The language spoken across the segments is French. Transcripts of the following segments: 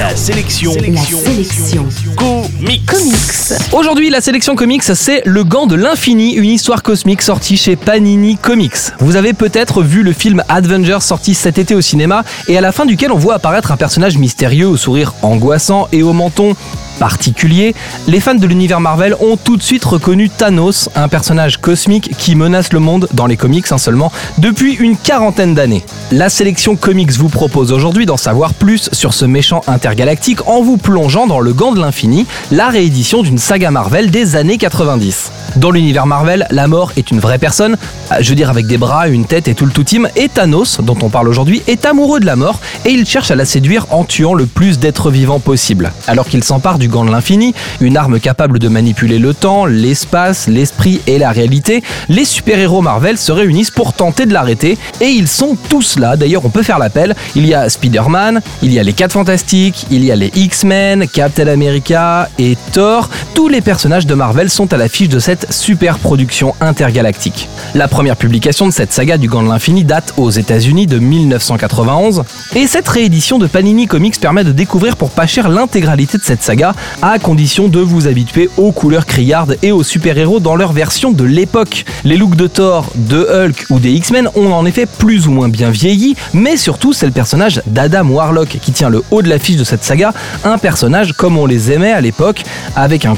La sélection. La sélection. Comics. Comics. Aujourd'hui, la sélection comics, c'est Le Gant de l'Infini, une histoire cosmique sortie chez Panini Comics. Vous avez peut-être vu le film Avengers sorti cet été au cinéma et à la fin duquel on voit apparaître un personnage mystérieux au sourire angoissant et au menton particulier, les fans de l'univers Marvel ont tout de suite reconnu Thanos, un personnage cosmique qui menace le monde, dans les comics hein, seulement, depuis une quarantaine d'années. La sélection comics vous propose aujourd'hui d'en savoir plus sur ce méchant intergalactique en vous plongeant dans le gant de l'infini, la réédition d'une saga Marvel des années 90. Dans l'univers Marvel, la mort est une vraie personne, euh, je veux dire avec des bras, une tête et tout le tout team, et Thanos, dont on parle aujourd'hui, est amoureux de la mort et il cherche à la séduire en tuant le plus d'êtres vivants possible. Alors qu'il s'empare du gant de l'infini, une arme capable de manipuler le temps, l'espace, l'esprit et la réalité, les super-héros Marvel se réunissent pour tenter de l'arrêter et ils sont tous là. D'ailleurs, on peut faire l'appel. Il y a Spider-Man, il y a les 4 Fantastiques, il y a les X-Men, Captain America et Thor. Tous les personnages de Marvel sont à l'affiche de cette super production intergalactique. La première publication de cette saga du Gant de l'Infini date aux États-Unis de 1991 et cette réédition de Panini Comics permet de découvrir pour pas cher l'intégralité de cette saga à condition de vous habituer aux couleurs criardes et aux super-héros dans leur version de l'époque. Les looks de Thor, de Hulk ou des X-Men ont en effet plus ou moins bien vieilli, mais surtout c'est le personnage d'Adam Warlock qui tient le haut de l'affiche de cette saga, un personnage comme on les aimait à l'époque, avec un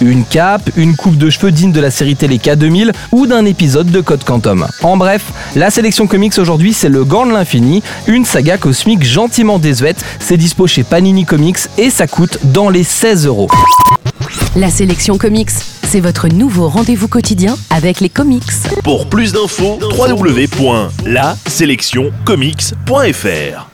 une cape, une coupe de cheveux digne de la série télé K2000 ou d'un épisode de Code Quantum. En bref, la sélection comics aujourd'hui c'est le Gant de l'Infini, une saga cosmique gentiment désuète, c'est dispo chez Panini Comics et ça coûte dans les 16 euros. La sélection comics, c'est votre nouveau rendez-vous quotidien avec les comics. Pour plus d'infos, www.laselectioncomics.fr